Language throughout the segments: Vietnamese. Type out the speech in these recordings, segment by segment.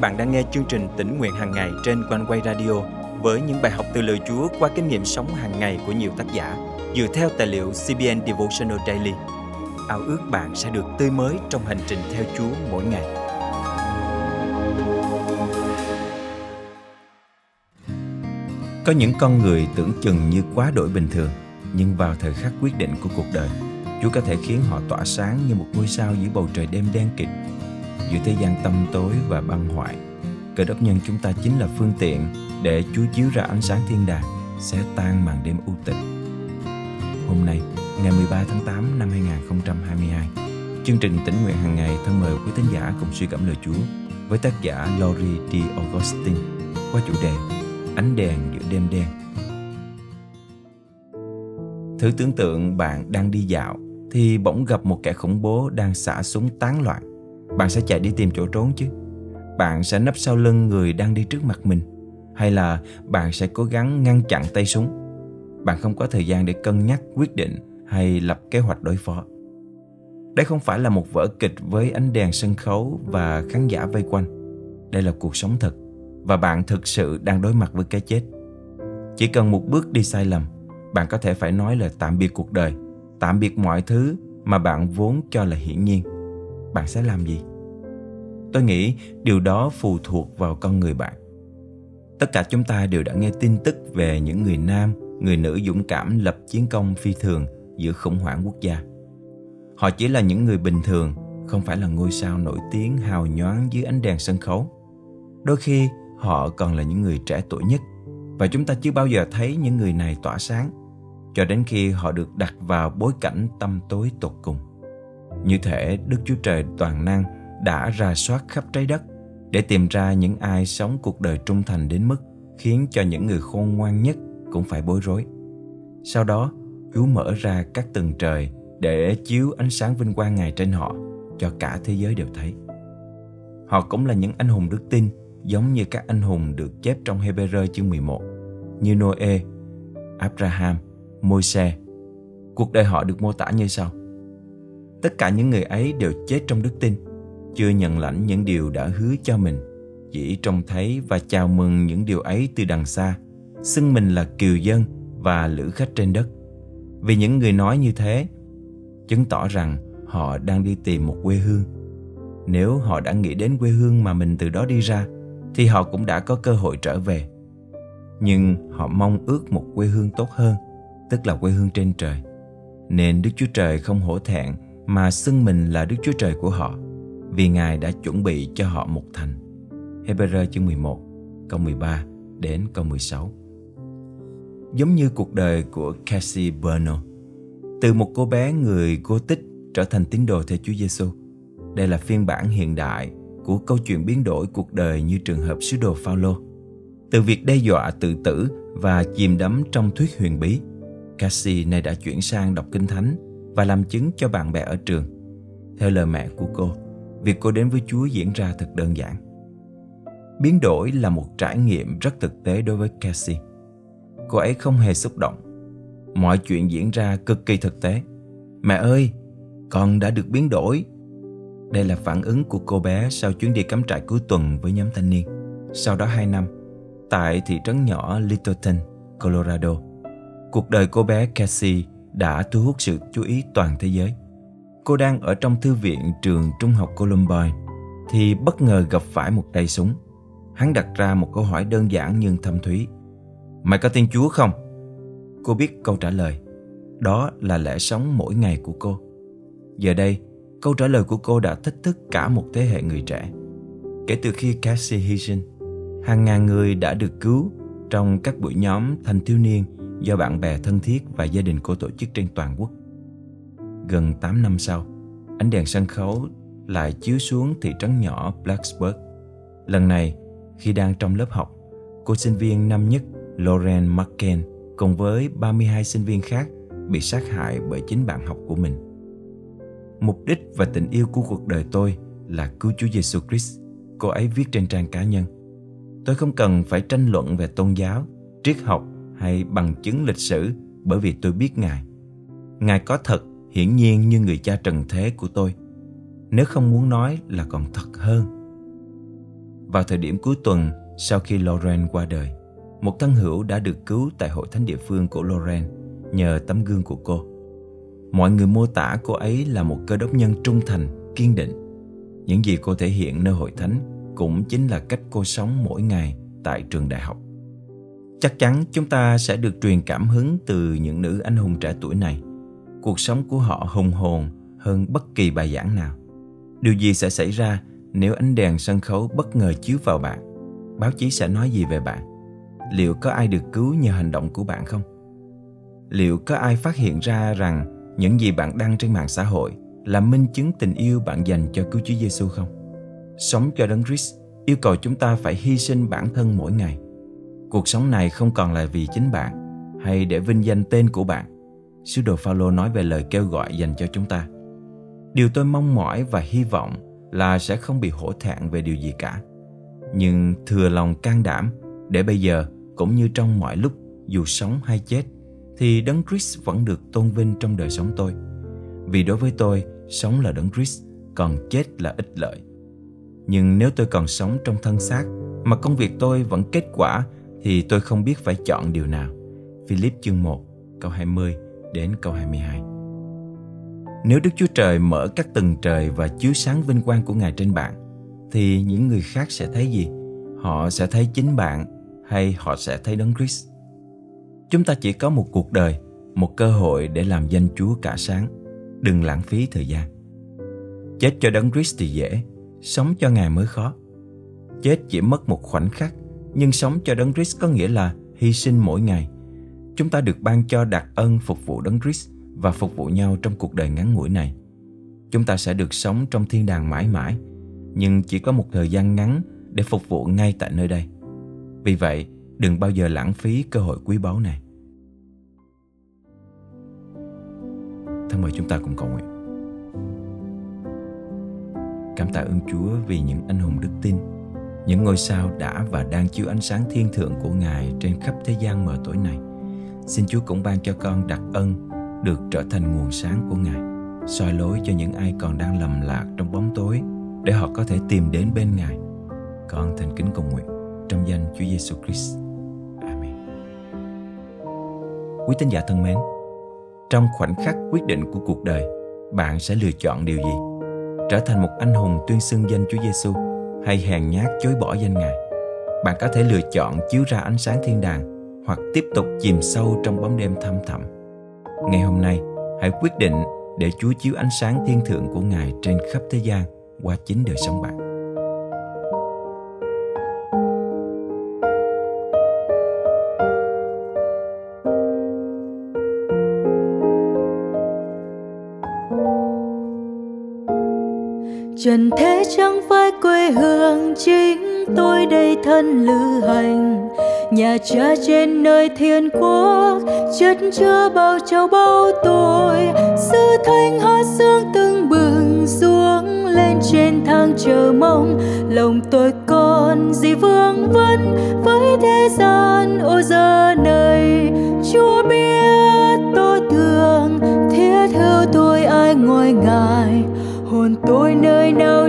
bạn đang nghe chương trình tỉnh nguyện hàng ngày trên quanh quay radio với những bài học từ lời Chúa qua kinh nghiệm sống hàng ngày của nhiều tác giả dựa theo tài liệu CBN Devotional Daily. Ao ước bạn sẽ được tươi mới trong hành trình theo Chúa mỗi ngày. Có những con người tưởng chừng như quá đổi bình thường, nhưng vào thời khắc quyết định của cuộc đời, Chúa có thể khiến họ tỏa sáng như một ngôi sao giữa bầu trời đêm đen kịt giữa thế gian tâm tối và băng hoại. Cơ đốc nhân chúng ta chính là phương tiện để Chúa chiếu ra ánh sáng thiên đàng, sẽ tan màn đêm u tịch. Hôm nay, ngày 13 tháng 8 năm 2022, chương trình tỉnh nguyện hàng ngày thân mời quý thính giả cùng suy cảm lời Chúa với tác giả Lori D. Augustine qua chủ đề Ánh đèn giữa đêm đen. Thử tưởng tượng bạn đang đi dạo thì bỗng gặp một kẻ khủng bố đang xả súng tán loạn bạn sẽ chạy đi tìm chỗ trốn chứ. Bạn sẽ nấp sau lưng người đang đi trước mặt mình. Hay là bạn sẽ cố gắng ngăn chặn tay súng. Bạn không có thời gian để cân nhắc, quyết định hay lập kế hoạch đối phó. Đây không phải là một vở kịch với ánh đèn sân khấu và khán giả vây quanh. Đây là cuộc sống thật và bạn thực sự đang đối mặt với cái chết. Chỉ cần một bước đi sai lầm, bạn có thể phải nói lời tạm biệt cuộc đời, tạm biệt mọi thứ mà bạn vốn cho là hiển nhiên. Bạn sẽ làm gì? Tôi nghĩ điều đó phụ thuộc vào con người bạn. Tất cả chúng ta đều đã nghe tin tức về những người nam, người nữ dũng cảm lập chiến công phi thường giữa khủng hoảng quốc gia. Họ chỉ là những người bình thường, không phải là ngôi sao nổi tiếng hào nhoáng dưới ánh đèn sân khấu. Đôi khi, họ còn là những người trẻ tuổi nhất, và chúng ta chưa bao giờ thấy những người này tỏa sáng, cho đến khi họ được đặt vào bối cảnh tâm tối tột cùng. Như thể Đức Chúa Trời toàn năng đã ra soát khắp trái đất để tìm ra những ai sống cuộc đời trung thành đến mức khiến cho những người khôn ngoan nhất cũng phải bối rối. Sau đó, Chúa mở ra các tầng trời để chiếu ánh sáng vinh quang Ngài trên họ cho cả thế giới đều thấy. Họ cũng là những anh hùng đức tin giống như các anh hùng được chép trong Hebrew chương 11 như Noe, Abraham, Môi-se. Cuộc đời họ được mô tả như sau. Tất cả những người ấy đều chết trong đức tin, chưa nhận lãnh những điều đã hứa cho mình, chỉ trông thấy và chào mừng những điều ấy từ đằng xa, xưng mình là kiều dân và lữ khách trên đất. Vì những người nói như thế, chứng tỏ rằng họ đang đi tìm một quê hương. Nếu họ đã nghĩ đến quê hương mà mình từ đó đi ra, thì họ cũng đã có cơ hội trở về. Nhưng họ mong ước một quê hương tốt hơn, tức là quê hương trên trời. Nên Đức Chúa Trời không hổ thẹn mà xưng mình là Đức Chúa Trời của họ vì Ngài đã chuẩn bị cho họ một thành. Hebrew chương 11, câu 13 đến câu 16. Giống như cuộc đời của Cassie Burno, từ một cô bé người cô tích trở thành tín đồ theo Chúa Giêsu. Đây là phiên bản hiện đại của câu chuyện biến đổi cuộc đời như trường hợp sứ đồ Phaolô. Từ việc đe dọa tự tử và chìm đắm trong thuyết huyền bí, Cassie này đã chuyển sang đọc kinh thánh và làm chứng cho bạn bè ở trường. Theo lời mẹ của cô, việc cô đến với Chúa diễn ra thật đơn giản. Biến đổi là một trải nghiệm rất thực tế đối với Cassie. Cô ấy không hề xúc động. Mọi chuyện diễn ra cực kỳ thực tế. Mẹ ơi, con đã được biến đổi. Đây là phản ứng của cô bé sau chuyến đi cắm trại cuối tuần với nhóm thanh niên. Sau đó 2 năm, tại thị trấn nhỏ Littleton, Colorado, cuộc đời cô bé Cassie đã thu hút sự chú ý toàn thế giới. Cô đang ở trong thư viện trường trung học Columbine thì bất ngờ gặp phải một tay súng. Hắn đặt ra một câu hỏi đơn giản nhưng thâm thúy. Mày có tin Chúa không? Cô biết câu trả lời. Đó là lẽ sống mỗi ngày của cô. Giờ đây, câu trả lời của cô đã thách thức cả một thế hệ người trẻ. Kể từ khi Cassie hy sinh, hàng ngàn người đã được cứu trong các buổi nhóm thanh thiếu niên do bạn bè thân thiết và gia đình cô tổ chức trên toàn quốc. Gần 8 năm sau, ánh đèn sân khấu lại chiếu xuống thị trấn nhỏ Blacksburg. Lần này, khi đang trong lớp học, cô sinh viên năm nhất Lauren McCain cùng với 32 sinh viên khác bị sát hại bởi chính bạn học của mình. Mục đích và tình yêu của cuộc đời tôi là cứu Chúa Giêsu Christ. Cô ấy viết trên trang cá nhân. Tôi không cần phải tranh luận về tôn giáo, triết học hay bằng chứng lịch sử bởi vì tôi biết Ngài. Ngài có thật hiển nhiên như người cha trần thế của tôi. Nếu không muốn nói là còn thật hơn. vào thời điểm cuối tuần sau khi Lauren qua đời. Một thân hữu đã được cứu tại hội thánh địa phương của Lauren nhờ tấm gương của cô. Mọi người mô tả cô ấy là một cơ đốc nhân trung thành, kiên định. Những gì cô thể hiện nơi hội thánh cũng chính là cách cô sống mỗi ngày tại trường đại học. Chắc chắn chúng ta sẽ được truyền cảm hứng từ những nữ anh hùng trẻ tuổi này. Cuộc sống của họ hùng hồn hơn bất kỳ bài giảng nào. Điều gì sẽ xảy ra nếu ánh đèn sân khấu bất ngờ chiếu vào bạn? Báo chí sẽ nói gì về bạn? Liệu có ai được cứu nhờ hành động của bạn không? Liệu có ai phát hiện ra rằng những gì bạn đăng trên mạng xã hội là minh chứng tình yêu bạn dành cho cứu Chúa Giêsu không? Sống cho Đấng Christ yêu cầu chúng ta phải hy sinh bản thân mỗi ngày. Cuộc sống này không còn là vì chính bạn hay để vinh danh tên của bạn. Sứ đồ Phaolô nói về lời kêu gọi dành cho chúng ta. Điều tôi mong mỏi và hy vọng là sẽ không bị hổ thẹn về điều gì cả. Nhưng thừa lòng can đảm để bây giờ cũng như trong mọi lúc dù sống hay chết thì Đấng Christ vẫn được tôn vinh trong đời sống tôi. Vì đối với tôi, sống là Đấng Christ, còn chết là ích lợi. Nhưng nếu tôi còn sống trong thân xác mà công việc tôi vẫn kết quả thì tôi không biết phải chọn điều nào. Philip chương 1, câu 20 đến câu 22. Nếu Đức Chúa Trời mở các tầng trời và chiếu sáng vinh quang của Ngài trên bạn, thì những người khác sẽ thấy gì? Họ sẽ thấy chính bạn hay họ sẽ thấy Đấng Christ? Chúng ta chỉ có một cuộc đời, một cơ hội để làm danh Chúa cả sáng. Đừng lãng phí thời gian. Chết cho Đấng Christ thì dễ, sống cho Ngài mới khó. Chết chỉ mất một khoảnh khắc, nhưng sống cho Đấng Christ có nghĩa là hy sinh mỗi ngày. Chúng ta được ban cho đặc ân phục vụ Đấng Christ và phục vụ nhau trong cuộc đời ngắn ngủi này. Chúng ta sẽ được sống trong thiên đàng mãi mãi, nhưng chỉ có một thời gian ngắn để phục vụ ngay tại nơi đây. Vì vậy, đừng bao giờ lãng phí cơ hội quý báu này. Thân mời chúng ta cùng cầu nguyện. Cảm tạ ơn Chúa vì những anh hùng đức tin, những ngôi sao đã và đang chiếu ánh sáng thiên thượng của Ngài trên khắp thế gian mờ tối này. Xin Chúa cũng ban cho con đặc ân được trở thành nguồn sáng của Ngài, soi lối cho những ai còn đang lầm lạc trong bóng tối để họ có thể tìm đến bên Ngài. Con thành kính cầu nguyện trong danh Chúa Giêsu Christ. Amen. Quý tín giả thân mến, trong khoảnh khắc quyết định của cuộc đời, bạn sẽ lựa chọn điều gì? Trở thành một anh hùng tuyên xưng danh Chúa Giêsu hay hèn nhát chối bỏ danh Ngài? Bạn có thể lựa chọn chiếu ra ánh sáng thiên đàng hoặc tiếp tục chìm sâu trong bóng đêm thăm thẳm. Ngày hôm nay, hãy quyết định để Chúa chiếu ánh sáng thiên thượng của Ngài trên khắp thế gian qua chính đời sống bạn. trần thế chẳng phải quê hương chính tôi đây thân lữ hành nhà cha trên nơi thiên quốc, chất chứa bao châu bao tôi sư thanh hát sương từng bừng xuống lên trên thang chờ mong. Lòng tôi còn gì vương vấn với thế gian ô giờ này? Chúa biết tôi thương, thiết hữu tôi ai ngoài ngài? Hồn tôi nơi nào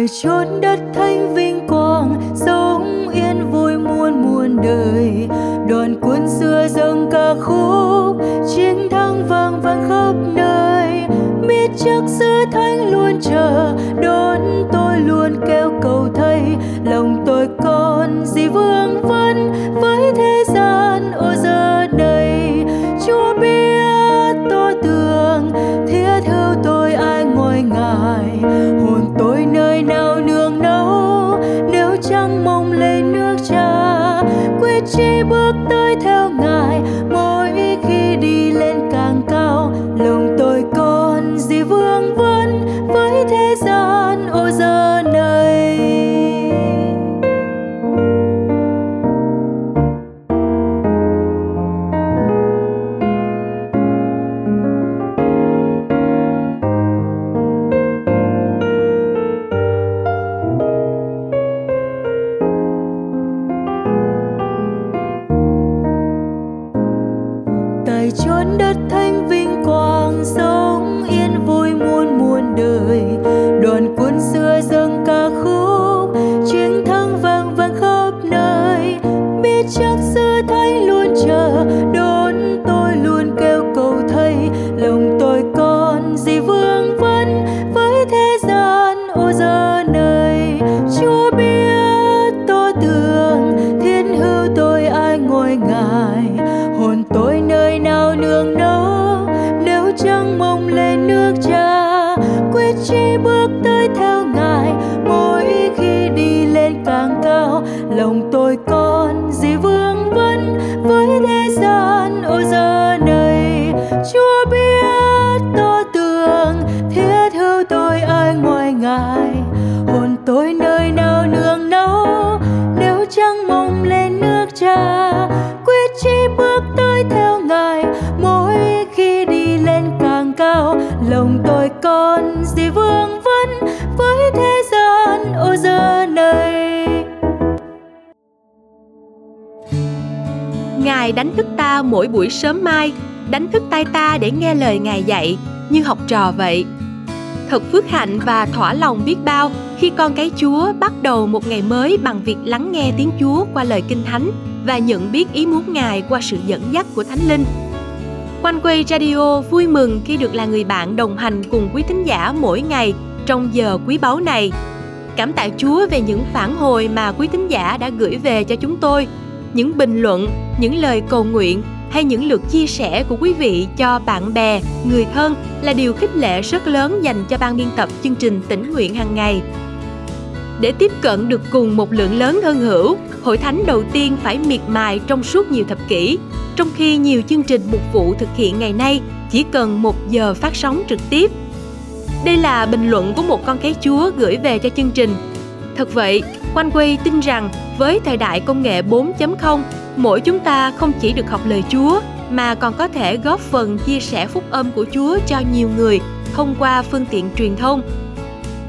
trời chốn đất thanh vinh quang, sống yên vui muôn muôn đời. Đoàn quân xưa dâng ca khúc, chiến thắng vang vang khắp nơi. Biết chắc sứ thánh luôn chờ, đón tôi luôn kêu bước chắc xưa thay luôn chờ, đón tôi luôn kêu cầu thầy. Lòng tôi còn gì vương vấn với thế gian ô giờ này? Chúa biết tôi tưởng thiên hữu tôi ai ngồi ngài. Hồn tôi nơi nào nương náu nếu chẳng mong lên nước cha. Quyết chi bước tới theo ngài, mỗi khi đi lên càng cao, lòng tôi có lòng tôi còn gì vương vấn với thế gian ô giờ này Ngài đánh thức ta mỗi buổi sớm mai, đánh thức tay ta để nghe lời Ngài dạy, như học trò vậy. Thật phước hạnh và thỏa lòng biết bao khi con cái Chúa bắt đầu một ngày mới bằng việc lắng nghe tiếng Chúa qua lời Kinh Thánh và nhận biết ý muốn Ngài qua sự dẫn dắt của Thánh Linh. Quanh quay radio vui mừng khi được là người bạn đồng hành cùng quý thính giả mỗi ngày trong giờ quý báu này. Cảm tạ Chúa về những phản hồi mà quý thính giả đã gửi về cho chúng tôi những bình luận, những lời cầu nguyện hay những lượt chia sẻ của quý vị cho bạn bè, người thân là điều khích lệ rất lớn dành cho ban biên tập chương trình tỉnh nguyện hàng ngày. Để tiếp cận được cùng một lượng lớn hơn hữu, hội thánh đầu tiên phải miệt mài trong suốt nhiều thập kỷ, trong khi nhiều chương trình mục vụ thực hiện ngày nay chỉ cần một giờ phát sóng trực tiếp. Đây là bình luận của một con cái Chúa gửi về cho chương trình. Thật vậy, Quanh Quay tin rằng với thời đại công nghệ 4.0, mỗi chúng ta không chỉ được học lời Chúa mà còn có thể góp phần chia sẻ phúc âm của Chúa cho nhiều người thông qua phương tiện truyền thông.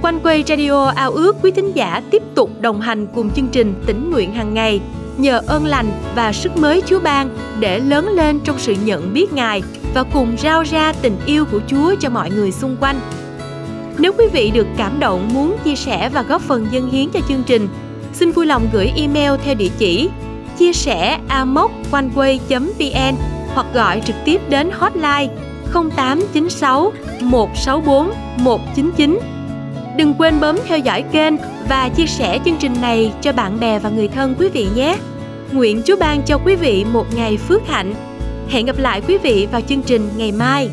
Quanh Quay Radio ao ước quý thính giả tiếp tục đồng hành cùng chương trình tỉnh nguyện hàng ngày nhờ ơn lành và sức mới Chúa ban để lớn lên trong sự nhận biết Ngài và cùng rao ra tình yêu của Chúa cho mọi người xung quanh. Nếu quý vị được cảm động muốn chia sẻ và góp phần dân hiến cho chương trình, xin vui lòng gửi email theo địa chỉ chia sẻ amoconeway.vn hoặc gọi trực tiếp đến hotline 0896 164 199. Đừng quên bấm theo dõi kênh và chia sẻ chương trình này cho bạn bè và người thân quý vị nhé. Nguyện Chúa ban cho quý vị một ngày phước hạnh. Hẹn gặp lại quý vị vào chương trình ngày mai.